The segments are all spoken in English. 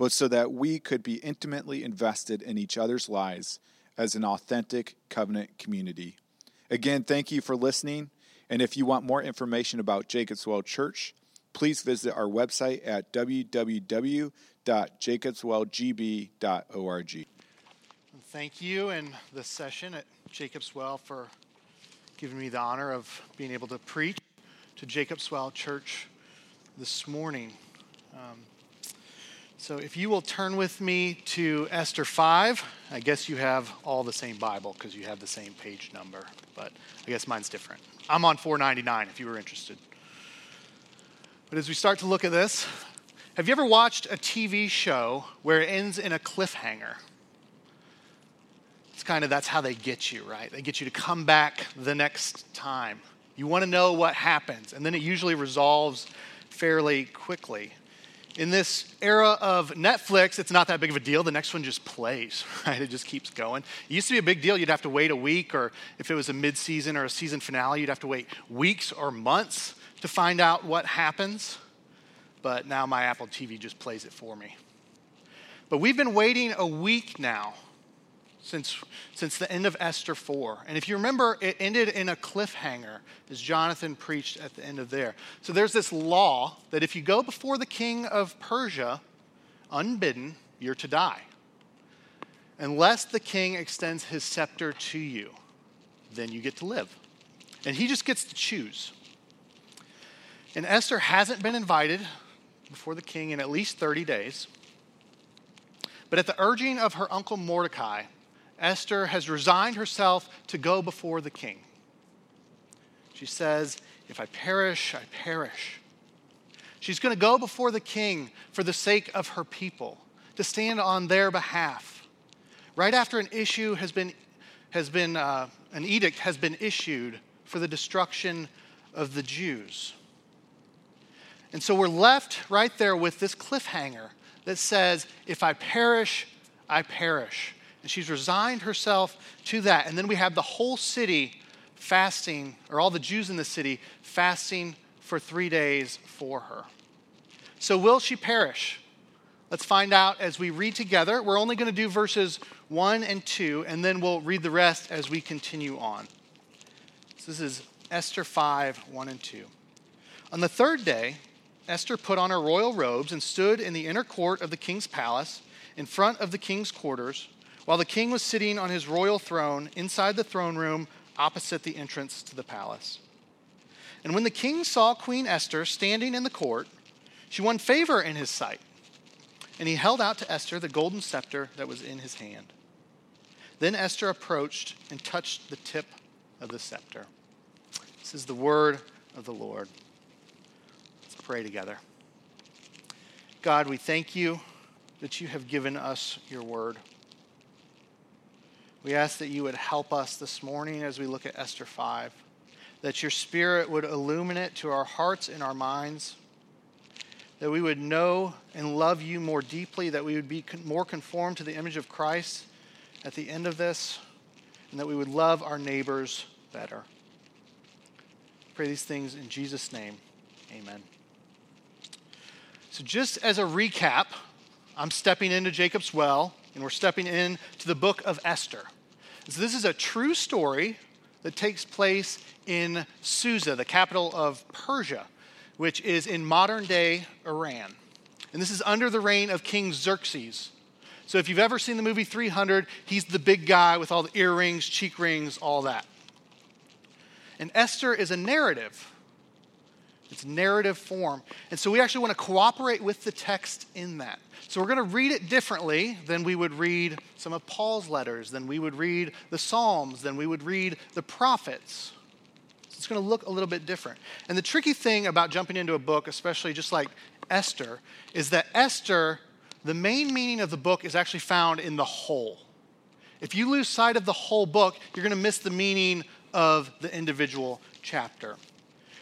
but so that we could be intimately invested in each other's lives as an authentic covenant community. Again, thank you for listening. And if you want more information about Jacob's Well Church, please visit our website at www.jacobswellgb.org. Thank you and the session at Jacob's Well for giving me the honor of being able to preach to Jacob's Well Church this morning. Um, so if you will turn with me to Esther 5, I guess you have all the same Bible because you have the same page number, but I guess mine's different. I'm on 499 if you were interested. But as we start to look at this, have you ever watched a TV show where it ends in a cliffhanger? It's kind of that's how they get you, right? They get you to come back the next time. You want to know what happens, and then it usually resolves fairly quickly in this era of Netflix, it's not that big of a deal. The next one just plays, right? It just keeps going. It used to be a big deal. You'd have to wait a week, or if it was a mid season or a season finale, you'd have to wait weeks or months to find out what happens. But now my Apple TV just plays it for me. But we've been waiting a week now since, since the end of Esther 4. And if you remember, it ended in a cliffhanger as Jonathan preached at the end of there. So there's this law that if you go before the king of Persia unbidden, you're to die. Unless the king extends his scepter to you, then you get to live. And he just gets to choose. And Esther hasn't been invited before the king in at least 30 days. But at the urging of her uncle Mordecai, Esther has resigned herself to go before the king. She says, If I perish, I perish. She's going to go before the king for the sake of her people, to stand on their behalf. Right after an issue has been, has been uh, an edict has been issued for the destruction of the Jews. And so we're left right there with this cliffhanger that says, If I perish, I perish. And she's resigned herself to that. And then we have the whole city fasting, or all the Jews in the city fasting for three days for her. So, will she perish? Let's find out as we read together. We're only going to do verses 1 and 2, and then we'll read the rest as we continue on. So this is Esther 5 1 and 2. On the third day, Esther put on her royal robes and stood in the inner court of the king's palace, in front of the king's quarters while the king was sitting on his royal throne inside the throne room opposite the entrance to the palace. And when the king saw Queen Esther standing in the court, she won favor in his sight. And he held out to Esther the golden scepter that was in his hand. Then Esther approached and touched the tip of the scepter. This is the word of the Lord. Let's pray together. God, we thank you that you have given us your word. We ask that you would help us this morning as we look at Esther 5, that your spirit would illuminate to our hearts and our minds, that we would know and love you more deeply, that we would be more conformed to the image of Christ at the end of this, and that we would love our neighbors better. Pray these things in Jesus' name. Amen. So, just as a recap, I'm stepping into Jacob's well and we're stepping into the book of Esther. So, this is a true story that takes place in Susa, the capital of Persia, which is in modern day Iran. And this is under the reign of King Xerxes. So, if you've ever seen the movie 300, he's the big guy with all the earrings, cheek rings, all that. And Esther is a narrative. It's narrative form. And so we actually want to cooperate with the text in that. So we're going to read it differently than we would read some of Paul's letters, than we would read the Psalms, than we would read the prophets. So it's going to look a little bit different. And the tricky thing about jumping into a book, especially just like Esther, is that Esther, the main meaning of the book is actually found in the whole. If you lose sight of the whole book, you're going to miss the meaning of the individual chapter.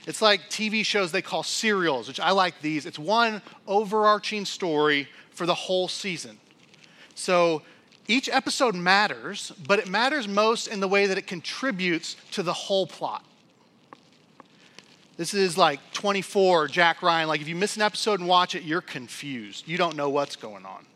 It's like TV shows they call serials, which I like these. It's one overarching story for the whole season. So each episode matters, but it matters most in the way that it contributes to the whole plot. This is like 24, Jack Ryan. Like, if you miss an episode and watch it, you're confused. You don't know what's going on.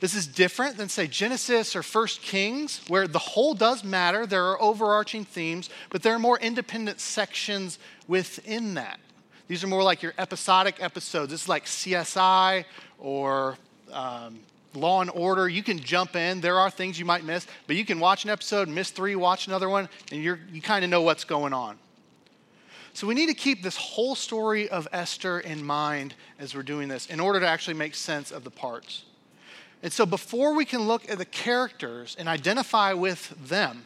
This is different than, say, Genesis or First Kings, where the whole does matter. There are overarching themes, but there are more independent sections within that. These are more like your episodic episodes. This is like CSI or um, Law and Order. You can jump in. There are things you might miss, but you can watch an episode, miss three, watch another one, and you're, you kind of know what's going on. So we need to keep this whole story of Esther in mind as we're doing this in order to actually make sense of the parts. And so, before we can look at the characters and identify with them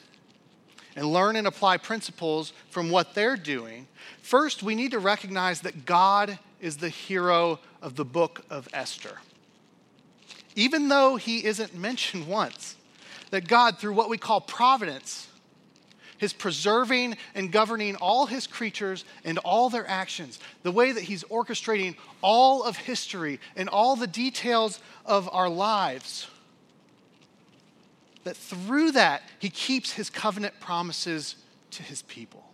and learn and apply principles from what they're doing, first we need to recognize that God is the hero of the book of Esther. Even though he isn't mentioned once, that God, through what we call providence, his preserving and governing all his creatures and all their actions, the way that he's orchestrating all of history and all the details of our lives. That through that, he keeps his covenant promises to his people.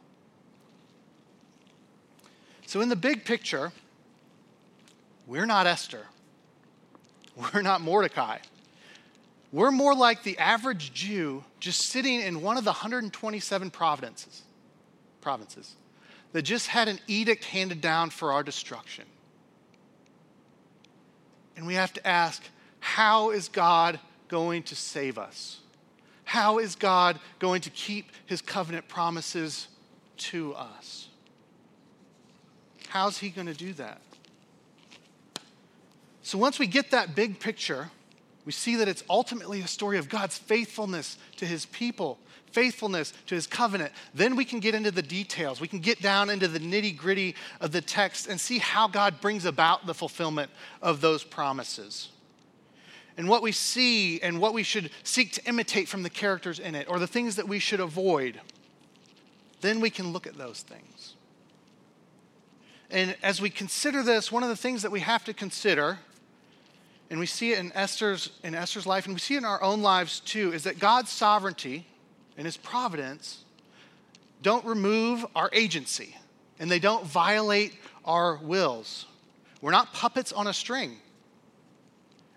So, in the big picture, we're not Esther. We're not Mordecai. We're more like the average Jew just sitting in one of the 127 provinces, provinces that just had an edict handed down for our destruction. And we have to ask, how is God going to save us? How is God going to keep his covenant promises to us? How's he going to do that? So once we get that big picture, we see that it's ultimately a story of God's faithfulness to his people, faithfulness to his covenant. Then we can get into the details. We can get down into the nitty gritty of the text and see how God brings about the fulfillment of those promises. And what we see and what we should seek to imitate from the characters in it, or the things that we should avoid. Then we can look at those things. And as we consider this, one of the things that we have to consider and we see it in Esther's, in Esther's life, and we see it in our own lives too, is that God's sovereignty and his providence don't remove our agency and they don't violate our wills. We're not puppets on a string.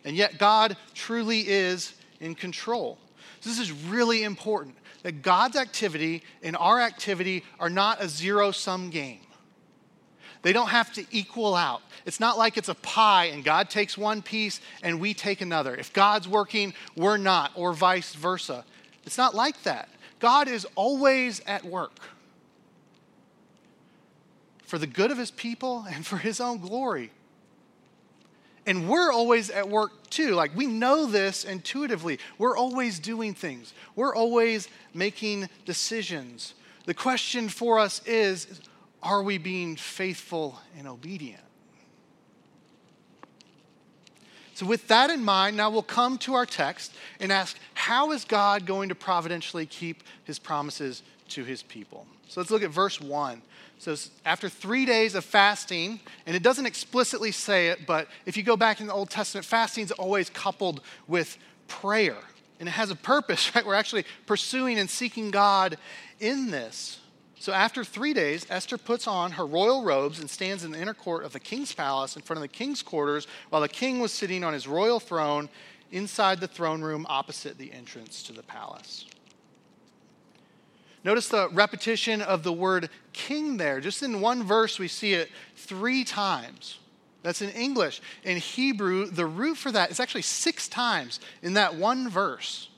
And yet, God truly is in control. So this is really important that God's activity and our activity are not a zero sum game. They don't have to equal out. It's not like it's a pie and God takes one piece and we take another. If God's working, we're not, or vice versa. It's not like that. God is always at work for the good of his people and for his own glory. And we're always at work too. Like we know this intuitively. We're always doing things, we're always making decisions. The question for us is are we being faithful and obedient? So, with that in mind, now we'll come to our text and ask how is God going to providentially keep his promises to his people? So, let's look at verse 1. So, after three days of fasting, and it doesn't explicitly say it, but if you go back in the Old Testament, fasting is always coupled with prayer. And it has a purpose, right? We're actually pursuing and seeking God in this. So after three days, Esther puts on her royal robes and stands in the inner court of the king's palace in front of the king's quarters while the king was sitting on his royal throne inside the throne room opposite the entrance to the palace. Notice the repetition of the word king there. Just in one verse, we see it three times. That's in English. In Hebrew, the root for that is actually six times in that one verse.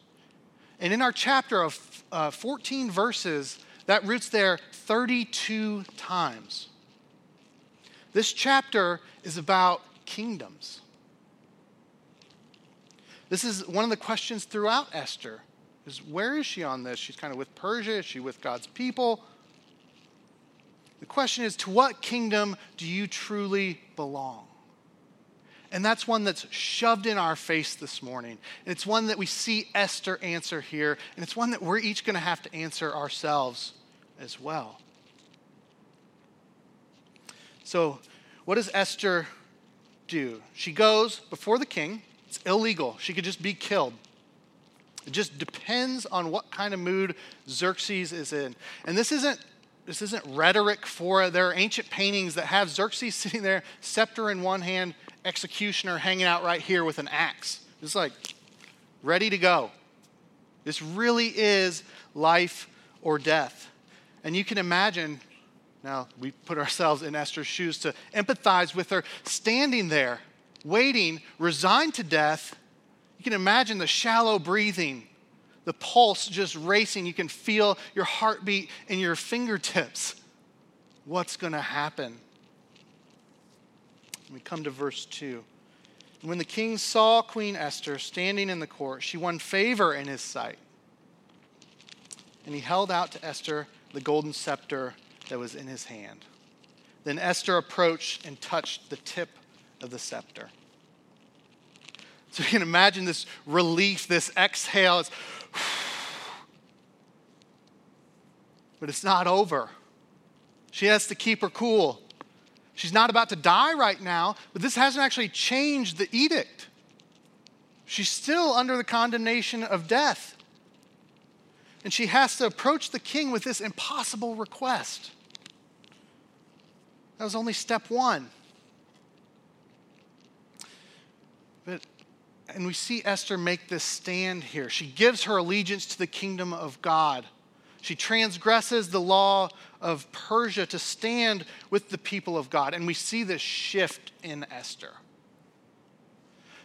And in our chapter of uh, 14 verses, that root's there 32 times. This chapter is about kingdoms. This is one of the questions throughout Esther is where is she on this? She's kind of with Persia, is she with God's people? The question is to what kingdom do you truly belong? And that's one that's shoved in our face this morning. And it's one that we see Esther answer here. And it's one that we're each going to have to answer ourselves as well. So, what does Esther do? She goes before the king. It's illegal. She could just be killed. It just depends on what kind of mood Xerxes is in. And this isn't this isn't rhetoric for there are ancient paintings that have Xerxes sitting there, scepter in one hand, executioner hanging out right here with an axe. It's like ready to go. This really is life or death. And you can imagine, now we put ourselves in Esther's shoes to empathize with her standing there, waiting, resigned to death. You can imagine the shallow breathing, the pulse just racing. You can feel your heartbeat in your fingertips. What's going to happen? We come to verse 2. When the king saw Queen Esther standing in the court, she won favor in his sight. And he held out to Esther the golden scepter that was in his hand. Then Esther approached and touched the tip of the scepter. So you can imagine this relief, this exhale. It's, but it's not over. She has to keep her cool. She's not about to die right now, but this hasn't actually changed the edict. She's still under the condemnation of death. And she has to approach the king with this impossible request. That was only step one. But, and we see Esther make this stand here. She gives her allegiance to the kingdom of God. She transgresses the law of Persia to stand with the people of God. And we see this shift in Esther.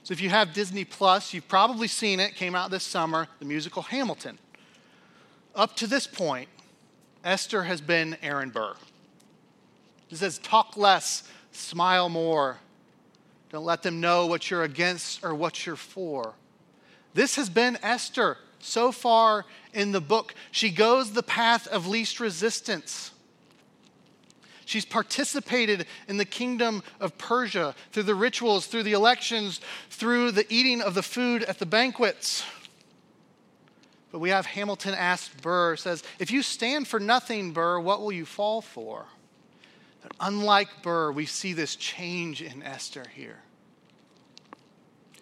So if you have Disney Plus, you've probably seen it, came out this summer, the musical Hamilton. Up to this point, Esther has been Aaron Burr. He says, talk less, smile more. Don't let them know what you're against or what you're for. This has been Esther so far in the book. She goes the path of least resistance. She's participated in the kingdom of Persia through the rituals, through the elections, through the eating of the food at the banquets. But we have Hamilton asked Burr, says, If you stand for nothing, Burr, what will you fall for? But unlike Burr, we see this change in Esther here.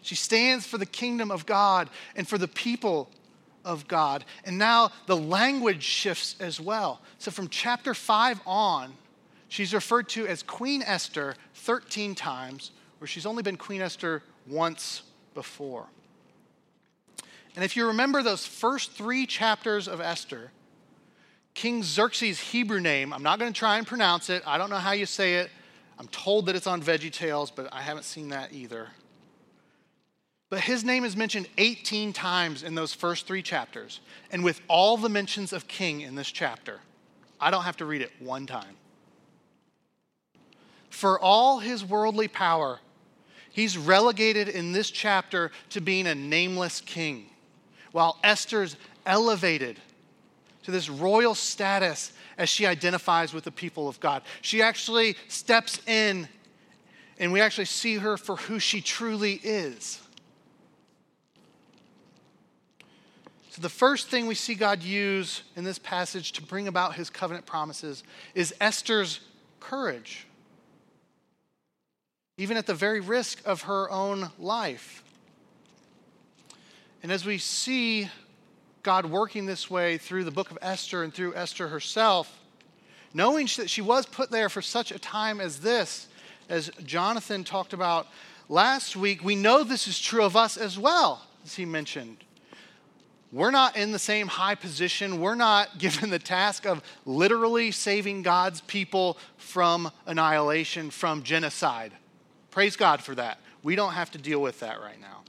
She stands for the kingdom of God and for the people of God. And now the language shifts as well. So from chapter 5 on, she's referred to as Queen Esther 13 times, where she's only been Queen Esther once before. And if you remember those first three chapters of Esther, King Xerxes' Hebrew name, I'm not going to try and pronounce it. I don't know how you say it. I'm told that it's on Veggie Tales, but I haven't seen that either. But his name is mentioned 18 times in those first three chapters, and with all the mentions of king in this chapter. I don't have to read it one time. For all his worldly power, he's relegated in this chapter to being a nameless king, while Esther's elevated to this royal status as she identifies with the people of God. She actually steps in, and we actually see her for who she truly is. So, the first thing we see God use in this passage to bring about his covenant promises is Esther's courage, even at the very risk of her own life. And as we see God working this way through the book of Esther and through Esther herself, knowing that she was put there for such a time as this, as Jonathan talked about last week, we know this is true of us as well, as he mentioned. We're not in the same high position. We're not given the task of literally saving God's people from annihilation, from genocide. Praise God for that. We don't have to deal with that right now.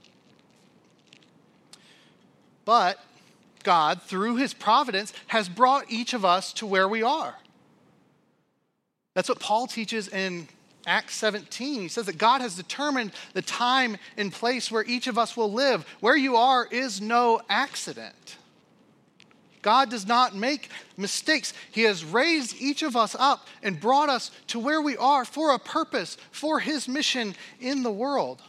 But God, through his providence, has brought each of us to where we are. That's what Paul teaches in Acts 17. He says that God has determined the time and place where each of us will live. Where you are is no accident. God does not make mistakes. He has raised each of us up and brought us to where we are for a purpose, for His mission in the world.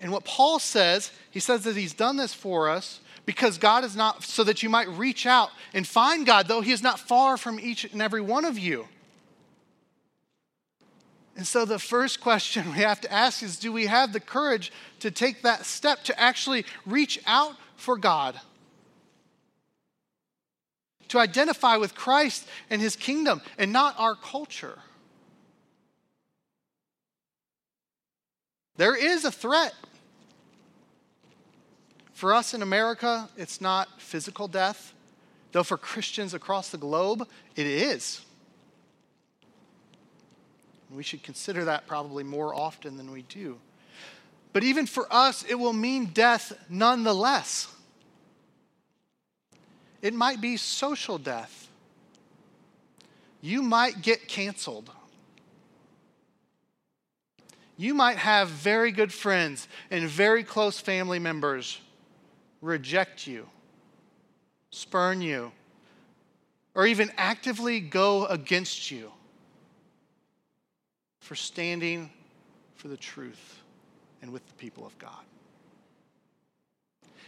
And what Paul says, he says that He's done this for us because God is not, so that you might reach out and find God, though He is not far from each and every one of you. And so the first question we have to ask is do we have the courage to take that step to actually reach out for God? To identify with Christ and his kingdom and not our culture. There is a threat. For us in America, it's not physical death, though for Christians across the globe, it is. We should consider that probably more often than we do. But even for us, it will mean death nonetheless. It might be social death. You might get canceled. You might have very good friends and very close family members reject you, spurn you, or even actively go against you for standing for the truth and with the people of God.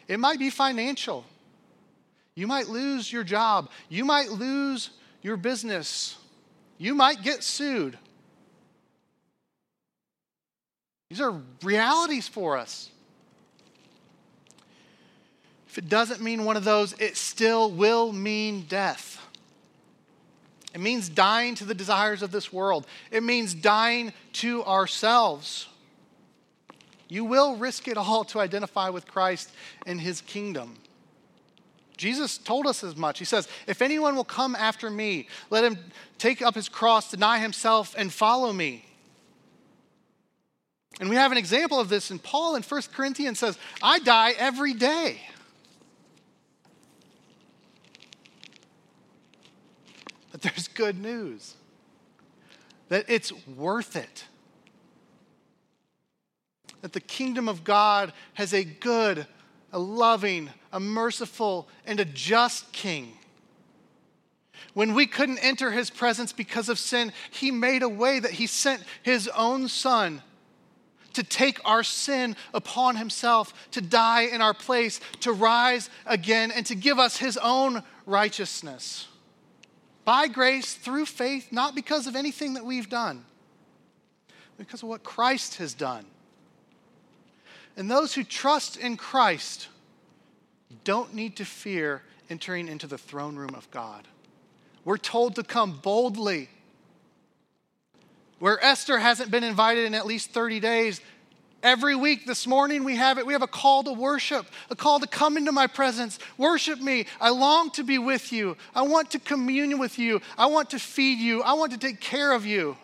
It might be financial. You might lose your job. You might lose your business. You might get sued. These are realities for us. If it doesn't mean one of those, it still will mean death. It means dying to the desires of this world. It means dying to ourselves. You will risk it all to identify with Christ and his kingdom. Jesus told us as much. He says, If anyone will come after me, let him take up his cross, deny himself, and follow me. And we have an example of this in Paul in 1 Corinthians says, I die every day. But there's good news that it's worth it. That the kingdom of God has a good, a loving, a merciful, and a just king. When we couldn't enter his presence because of sin, he made a way that he sent his own son to take our sin upon himself, to die in our place, to rise again, and to give us his own righteousness by grace through faith, not because of anything that we've done, because of what Christ has done. And those who trust in Christ don't need to fear entering into the throne room of God. We're told to come boldly. Where Esther hasn't been invited in at least 30 days, Every week this morning we have it. We have a call to worship, a call to come into my presence. Worship me. I long to be with you. I want to commune with you. I want to feed you. I want to take care of you.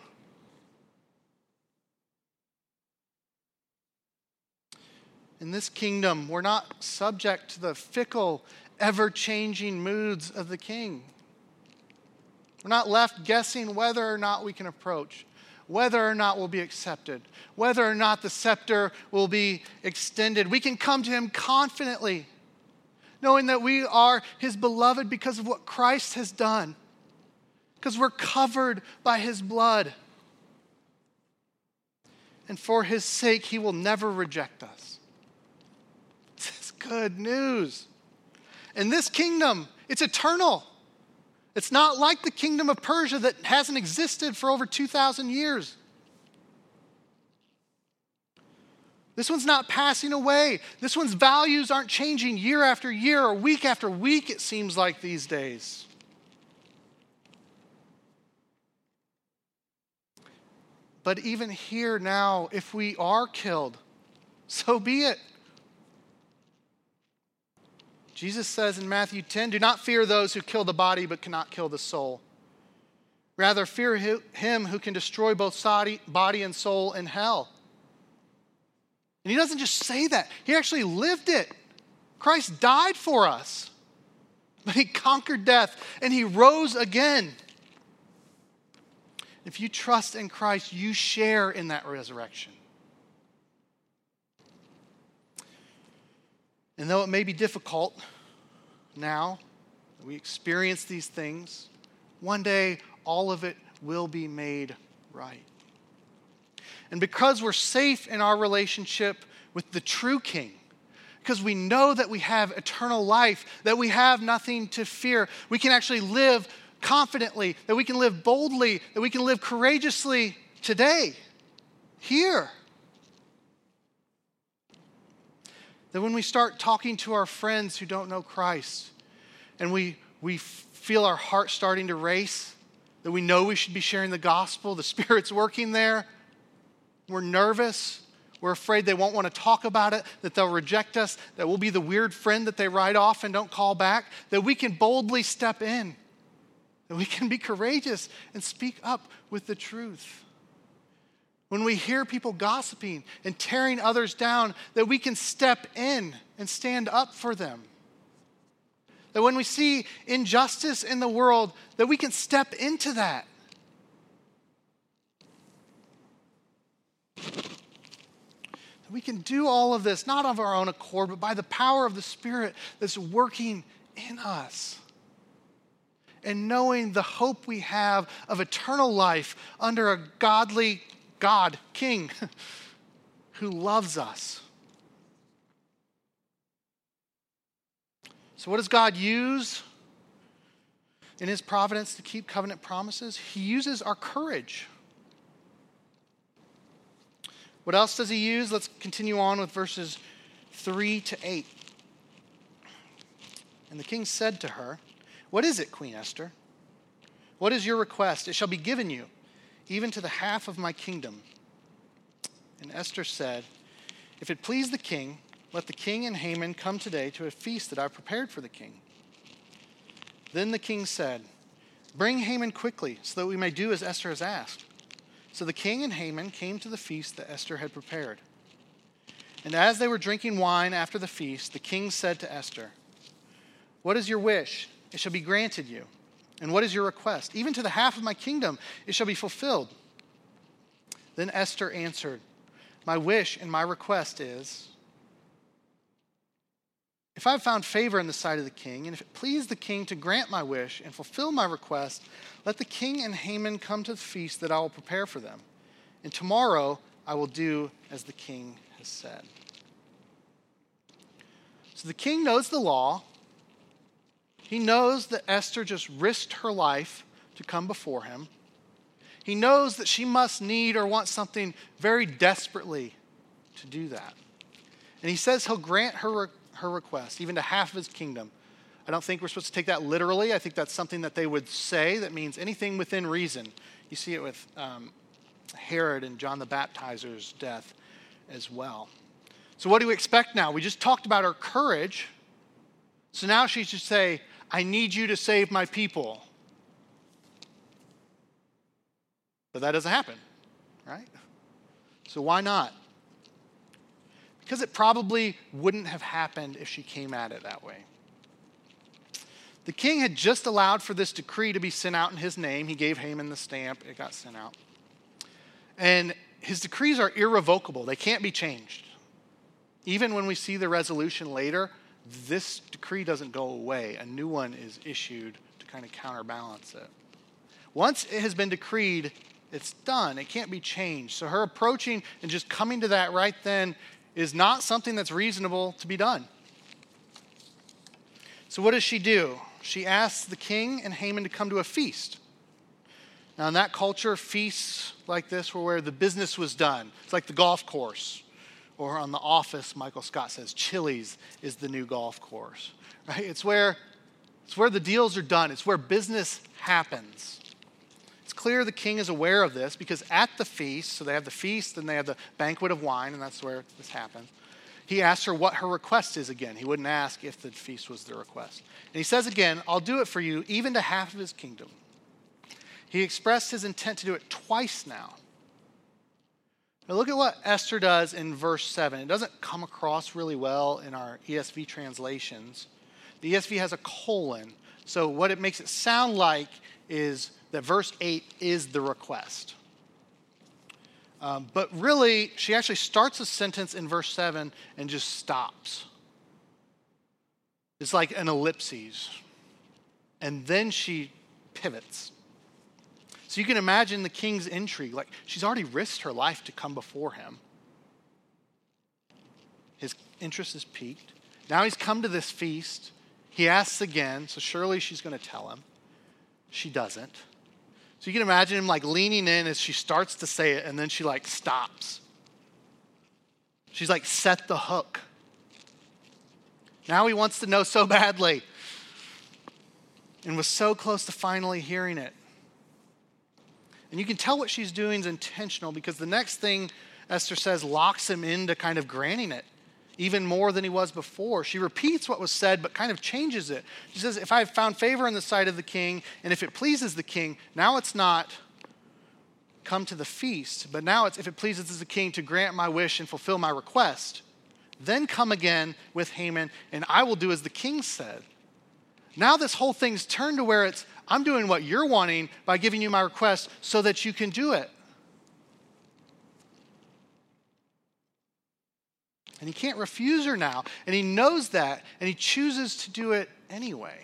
In this kingdom, we're not subject to the fickle, ever changing moods of the king. We're not left guessing whether or not we can approach whether or not we'll be accepted, whether or not the scepter will be extended. We can come to Him confidently, knowing that we are His beloved because of what Christ has done, because we're covered by His blood. And for His sake, He will never reject us. This is good news. And this kingdom, it's eternal. It's not like the kingdom of Persia that hasn't existed for over 2,000 years. This one's not passing away. This one's values aren't changing year after year or week after week, it seems like these days. But even here now, if we are killed, so be it. Jesus says in Matthew 10 Do not fear those who kill the body but cannot kill the soul. Rather, fear him who can destroy both body and soul in hell. And he doesn't just say that, he actually lived it. Christ died for us, but he conquered death and he rose again. If you trust in Christ, you share in that resurrection. And though it may be difficult now, we experience these things, one day all of it will be made right. And because we're safe in our relationship with the true King, because we know that we have eternal life, that we have nothing to fear, we can actually live confidently, that we can live boldly, that we can live courageously today, here. That when we start talking to our friends who don't know Christ and we, we feel our heart starting to race, that we know we should be sharing the gospel, the Spirit's working there, we're nervous. We're afraid they won't want to talk about it, that they'll reject us, that we'll be the weird friend that they write off and don't call back, that we can boldly step in, that we can be courageous and speak up with the truth. When we hear people gossiping and tearing others down, that we can step in and stand up for them. That when we see injustice in the world, that we can step into that That We can do all of this not of our own accord, but by the power of the Spirit that's working in us. And knowing the hope we have of eternal life under a godly God, King, who loves us. So, what does God use in His providence to keep covenant promises? He uses our courage. What else does he use? Let's continue on with verses 3 to 8. And the king said to her, What is it, Queen Esther? What is your request? It shall be given you, even to the half of my kingdom. And Esther said, If it please the king, let the king and Haman come today to a feast that I've prepared for the king. Then the king said, Bring Haman quickly, so that we may do as Esther has asked. So the king and Haman came to the feast that Esther had prepared. And as they were drinking wine after the feast, the king said to Esther, What is your wish? It shall be granted you. And what is your request? Even to the half of my kingdom, it shall be fulfilled. Then Esther answered, My wish and my request is if I have found favor in the sight of the king, and if it please the king to grant my wish and fulfill my request, let the king and Haman come to the feast that I will prepare for them. And tomorrow I will do as the king has said. So the king knows the law. He knows that Esther just risked her life to come before him. He knows that she must need or want something very desperately to do that. And he says he'll grant her her request, even to half of his kingdom. I don't think we're supposed to take that literally. I think that's something that they would say that means anything within reason. You see it with um, Herod and John the Baptizer's death as well. So, what do we expect now? We just talked about her courage. So now she should say, I need you to save my people. But that doesn't happen, right? So, why not? Because it probably wouldn't have happened if she came at it that way. The king had just allowed for this decree to be sent out in his name. He gave Haman the stamp, it got sent out. And his decrees are irrevocable, they can't be changed. Even when we see the resolution later, this decree doesn't go away. A new one is issued to kind of counterbalance it. Once it has been decreed, it's done. It can't be changed. So her approaching and just coming to that right then is not something that's reasonable to be done. So, what does she do? She asks the king and Haman to come to a feast. Now, in that culture, feasts like this were where the business was done. It's like the golf course. Or on The Office, Michael Scott says Chili's is the new golf course. Right? It's where, it's where the deals are done, it's where business happens It's clear the king is aware of this because at the feast, so they have the feast, then they have the banquet of wine, and that's where this happens. He asks her what her request is again. He wouldn't ask if the feast was the request. And he says again, I'll do it for you, even to half of his kingdom. He expressed his intent to do it twice now. Now look at what Esther does in verse 7. It doesn't come across really well in our ESV translations. The ESV has a colon. So what it makes it sound like is that verse 8 is the request. Um, but really, she actually starts a sentence in verse 7 and just stops. It's like an ellipses. And then she pivots. So you can imagine the king's intrigue. Like, she's already risked her life to come before him. His interest is piqued. Now he's come to this feast. He asks again, so surely she's going to tell him. She doesn't. So you can imagine him like leaning in as she starts to say it, and then she like stops. She's like set the hook. Now he wants to know so badly and was so close to finally hearing it. And you can tell what she's doing is intentional because the next thing Esther says locks him into kind of granting it even more than he was before. She repeats what was said, but kind of changes it. She says, If I have found favor in the sight of the king, and if it pleases the king, now it's not come to the feast, but now it's if it pleases the king to grant my wish and fulfill my request. Then come again with Haman, and I will do as the king said. Now this whole thing's turned to where it's, I'm doing what you're wanting by giving you my request so that you can do it. And he can't refuse her now. And he knows that, and he chooses to do it anyway.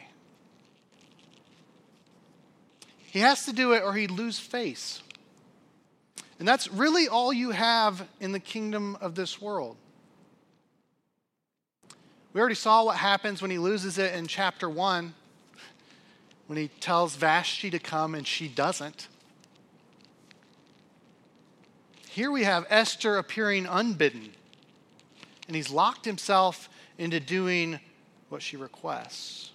He has to do it or he'd lose face. And that's really all you have in the kingdom of this world. We already saw what happens when he loses it in chapter 1, when he tells Vashti to come and she doesn't. Here we have Esther appearing unbidden and he's locked himself into doing what she requests.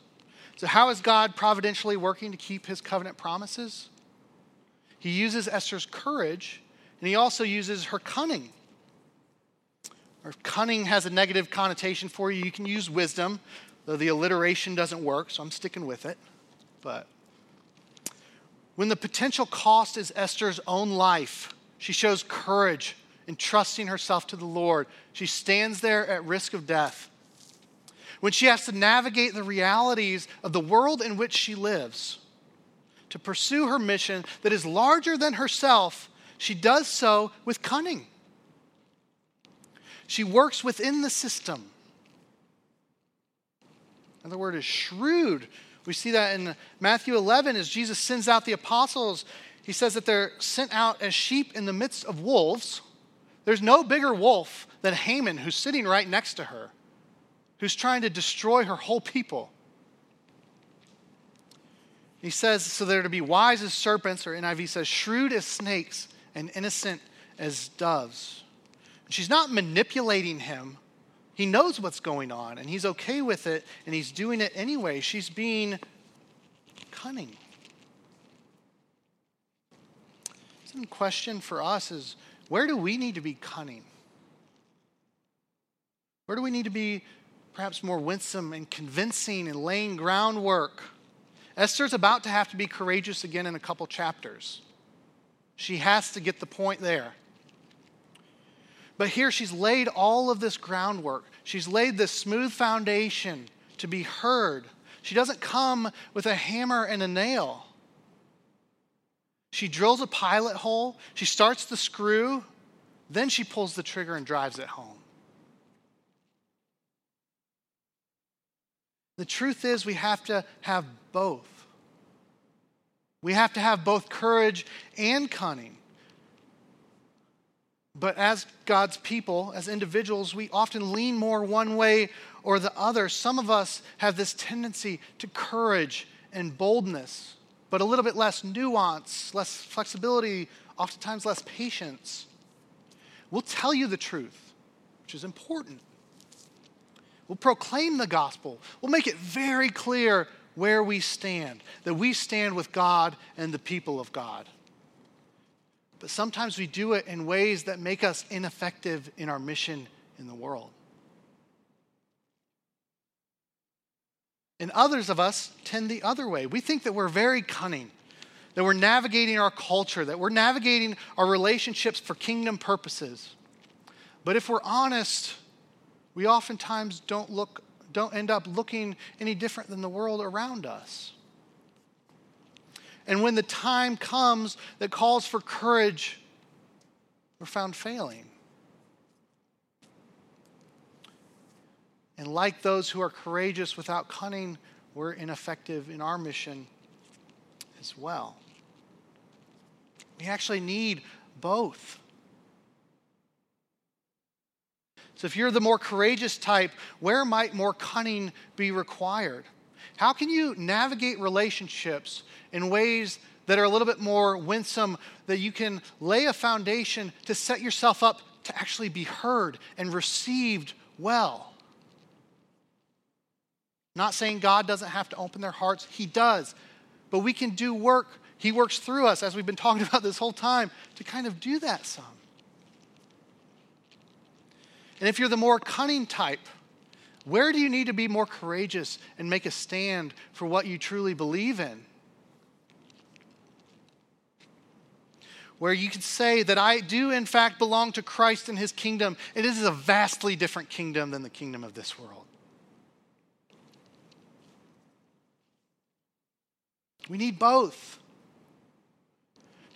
So, how is God providentially working to keep his covenant promises? He uses Esther's courage, and he also uses her cunning. Or if cunning has a negative connotation for you. You can use wisdom, though the alliteration doesn't work, so I'm sticking with it. But when the potential cost is Esther's own life, she shows courage in trusting herself to the Lord. She stands there at risk of death. When she has to navigate the realities of the world in which she lives, to pursue her mission that is larger than herself, she does so with cunning. She works within the system. Another word is shrewd. We see that in Matthew 11 as Jesus sends out the apostles. He says that they're sent out as sheep in the midst of wolves. There's no bigger wolf than Haman, who's sitting right next to her, who's trying to destroy her whole people. He says, so they're to be wise as serpents, or NIV says, shrewd as snakes and innocent as doves. she's not manipulating him. He knows what's going on, and he's okay with it, and he's doing it anyway. She's being cunning. Some question for us is where do we need to be cunning? Where do we need to be perhaps more winsome and convincing and laying groundwork? Esther's about to have to be courageous again in a couple chapters. She has to get the point there. But here she's laid all of this groundwork. She's laid this smooth foundation to be heard. She doesn't come with a hammer and a nail. She drills a pilot hole, she starts the screw, then she pulls the trigger and drives it home. The truth is, we have to have both. We have to have both courage and cunning. But as God's people, as individuals, we often lean more one way or the other. Some of us have this tendency to courage and boldness but a little bit less nuance, less flexibility, oftentimes less patience. We'll tell you the truth, which is important. We'll proclaim the gospel. We'll make it very clear where we stand, that we stand with God and the people of God. But sometimes we do it in ways that make us ineffective in our mission in the world. And others of us tend the other way. We think that we're very cunning, that we're navigating our culture, that we're navigating our relationships for kingdom purposes. But if we're honest, we oftentimes don't look don't end up looking any different than the world around us. And when the time comes that calls for courage, we're found failing. And like those who are courageous without cunning, we're ineffective in our mission as well. We actually need both. So, if you're the more courageous type, where might more cunning be required? How can you navigate relationships in ways that are a little bit more winsome, that you can lay a foundation to set yourself up to actually be heard and received well? Not saying God doesn't have to open their hearts, He does. But we can do work. He works through us, as we've been talking about this whole time, to kind of do that some. And if you're the more cunning type, where do you need to be more courageous and make a stand for what you truly believe in? Where you can say that I do, in fact, belong to Christ and his kingdom. It is a vastly different kingdom than the kingdom of this world. We need both.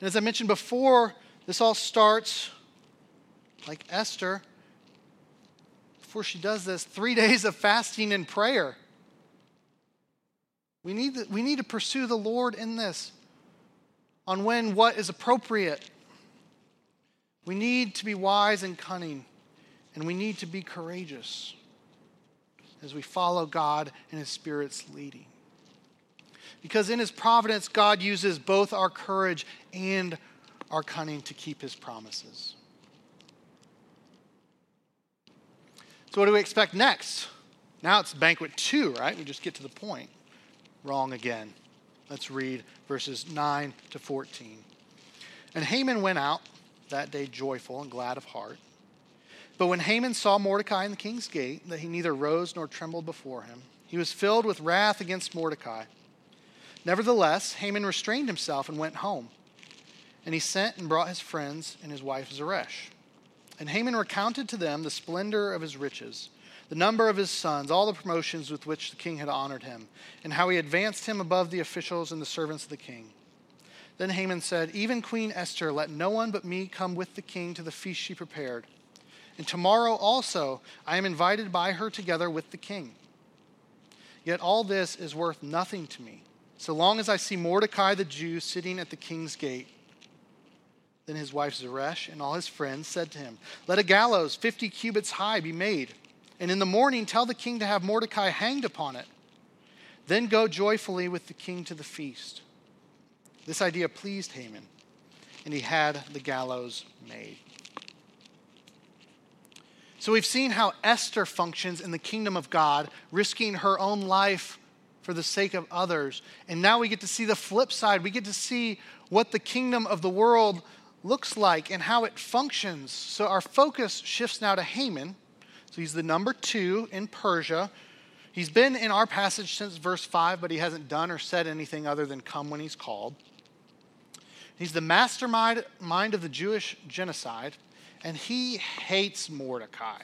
And as I mentioned before, this all starts like Esther before she does this, three days of fasting and prayer. We need, we need to pursue the Lord in this on when what is appropriate. We need to be wise and cunning, and we need to be courageous as we follow God and His Spirit's leading. Because in His providence, God uses both our courage and our cunning to keep His promises. So, what do we expect next? Now it's banquet two, right? We just get to the point. Wrong again. Let's read verses 9 to 14. And Haman went out that day joyful and glad of heart. But when Haman saw Mordecai in the king's gate, that he neither rose nor trembled before him, he was filled with wrath against Mordecai. Nevertheless, Haman restrained himself and went home. And he sent and brought his friends and his wife Zeresh. And Haman recounted to them the splendor of his riches, the number of his sons, all the promotions with which the king had honored him, and how he advanced him above the officials and the servants of the king. Then Haman said, Even Queen Esther, let no one but me come with the king to the feast she prepared. And tomorrow also I am invited by her together with the king. Yet all this is worth nothing to me, so long as I see Mordecai the Jew sitting at the king's gate then his wife Zeresh and all his friends said to him, Let a gallows 50 cubits high be made, and in the morning tell the king to have Mordecai hanged upon it. Then go joyfully with the king to the feast. This idea pleased Haman, and he had the gallows made. So we've seen how Esther functions in the kingdom of God, risking her own life for the sake of others. And now we get to see the flip side. We get to see what the kingdom of the world looks like and how it functions. So our focus shifts now to Haman. So he's the number two in Persia. He's been in our passage since verse 5, but he hasn't done or said anything other than come when he's called. He's the mastermind mind of the Jewish genocide, and he hates Mordecai.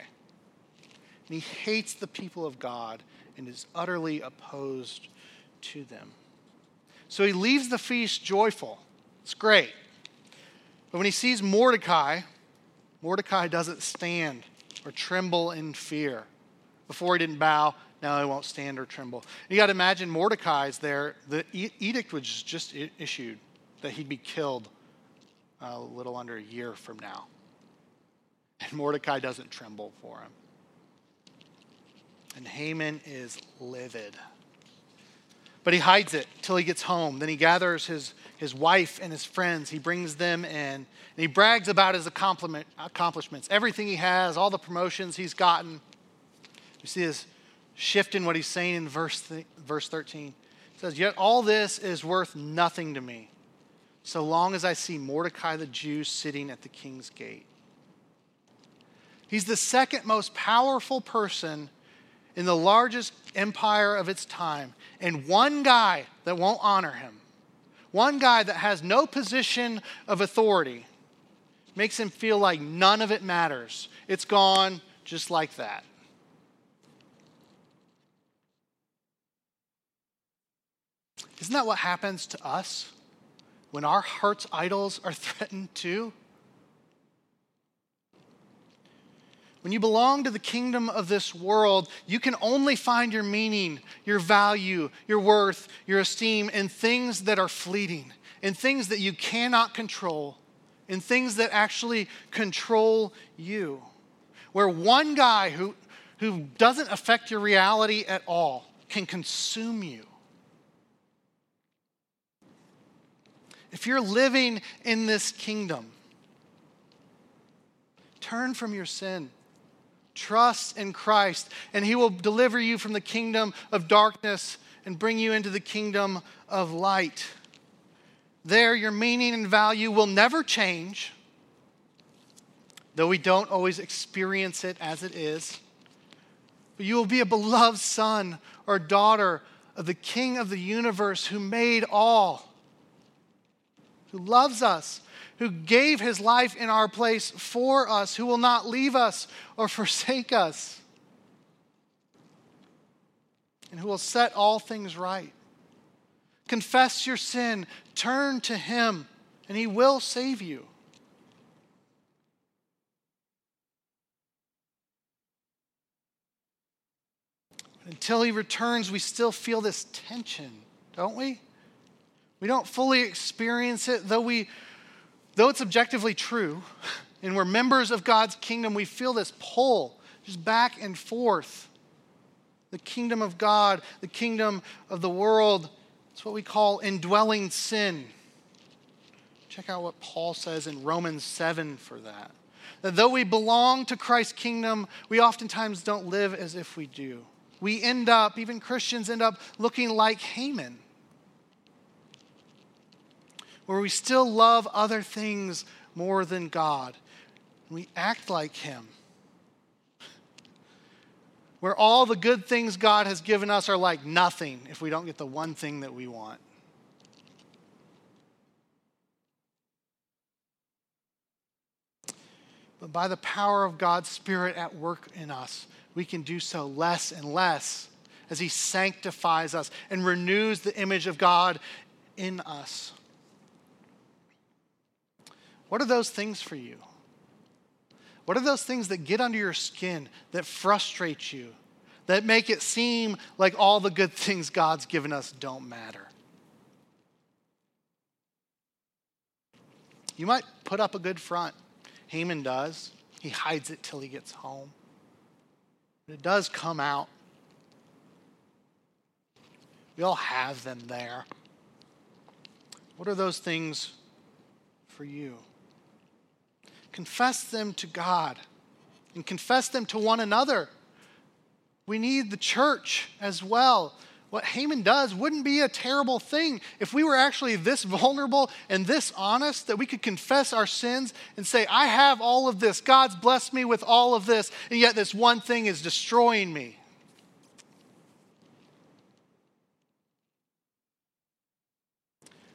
And he hates the people of God and is utterly opposed to them. So he leaves the feast joyful. It's great. But when he sees Mordecai, Mordecai doesn't stand or tremble in fear. Before he didn't bow, now he won't stand or tremble. You got to imagine Mordecai's there. The edict was just issued that he'd be killed uh, a little under a year from now. And Mordecai doesn't tremble for him. And Haman is livid. But he hides it till he gets home. Then he gathers his, his wife and his friends. He brings them in. And he brags about his accomplishments, everything he has, all the promotions he's gotten. You see this shift in what he's saying in verse, th- verse 13. It says, Yet all this is worth nothing to me, so long as I see Mordecai the Jew sitting at the king's gate. He's the second most powerful person in the largest empire of its time, and one guy that won't honor him, one guy that has no position of authority, makes him feel like none of it matters. It's gone just like that. Isn't that what happens to us when our heart's idols are threatened too? When you belong to the kingdom of this world, you can only find your meaning, your value, your worth, your esteem in things that are fleeting, in things that you cannot control, in things that actually control you. Where one guy who, who doesn't affect your reality at all can consume you. If you're living in this kingdom, turn from your sin Trust in Christ, and He will deliver you from the kingdom of darkness and bring you into the kingdom of light. There, your meaning and value will never change, though we don't always experience it as it is. But you will be a beloved son or daughter of the King of the universe who made all, who loves us who gave his life in our place for us, who will not leave us or forsake us, and who will set all things right. Confess your sin, turn to him, and he will save you. Until he returns, we still feel this tension, don't we? We don't fully experience it, though we though it's objectively true, and we're members of God's kingdom, we feel this pull just back and forth. The kingdom of God, the kingdom of the world, it's what we call indwelling sin. Check out what Paul says in Romans 7 for that. That though we belong to Christ's kingdom, we oftentimes don't live as if we do. We end up, even Christians end up looking like Haman where we still love other things more than God. We act like Him. Where all the good things God has given us are like nothing if we don't get the one thing that we want. But by the power of God's Spirit at work in us, we can do so less and less as He sanctifies us and renews the image of God in us. What are those things for you? What are those things that get under your skin, that frustrate you, that make it seem like all the good things God's given us don't matter? You might put up a good front. Haman does. He hides it till he gets home. But it does come out. We all have them there. What are those things for you? Confess them to God and confess them to one another. We need the church as well. What Haman does wouldn't be a terrible thing if we were actually this vulnerable and this honest that we could confess our sins and say, I have all of this. God's blessed me with all of this, and yet this one thing is destroying me.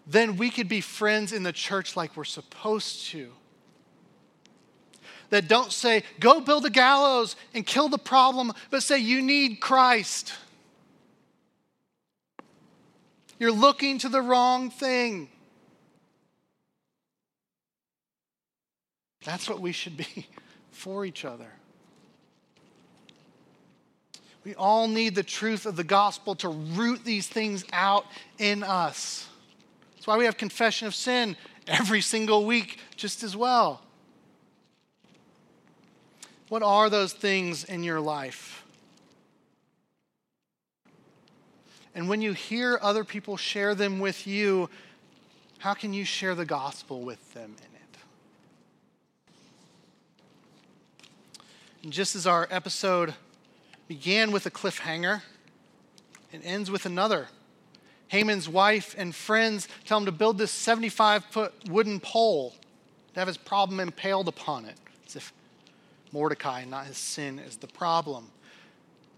Then we could be friends in the church like we're supposed to that don't say, go build a gallows and kill the problem, but say, you need Christ. You're looking to the wrong thing. That's what we should be for each other. We all need the truth of the gospel to root these things out in us. That's why we have confession of sin every single week, just as well. What are those things in your life? And when you hear other people share them with you, how can you share the gospel with them in it? And just as our episode began with a cliffhanger, it ends with another. Haman's wife and friends tell him to build this 75 foot wooden pole to have his problem impaled upon it, as if Mordecai, not his sin, is the problem.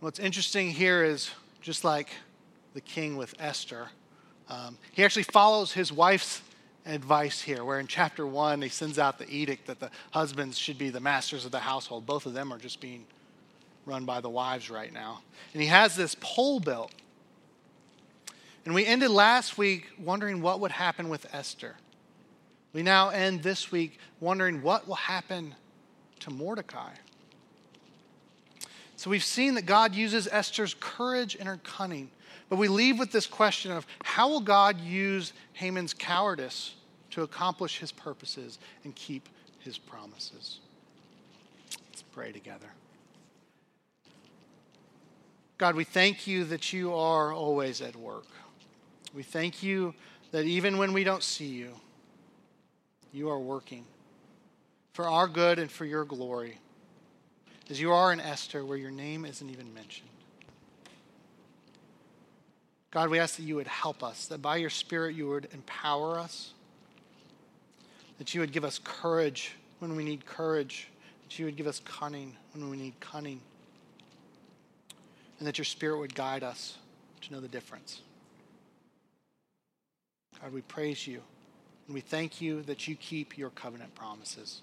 What's interesting here is just like the king with Esther, um, he actually follows his wife's advice here, where in chapter one, he sends out the edict that the husbands should be the masters of the household. Both of them are just being run by the wives right now. And he has this pole built. And we ended last week wondering what would happen with Esther. We now end this week wondering what will happen to Mordecai. So we've seen that God uses Esther's courage and her cunning. But we leave with this question of how will God use Haman's cowardice to accomplish his purposes and keep his promises? Let's pray together. God, we thank you that you are always at work. We thank you that even when we don't see you, you are working for our good and for your glory, as you are in Esther, where your name isn't even mentioned. God, we ask that you would help us, that by your Spirit you would empower us, that you would give us courage when we need courage, that you would give us cunning when we need cunning, and that your Spirit would guide us to know the difference. God, we praise you, and we thank you that you keep your covenant promises.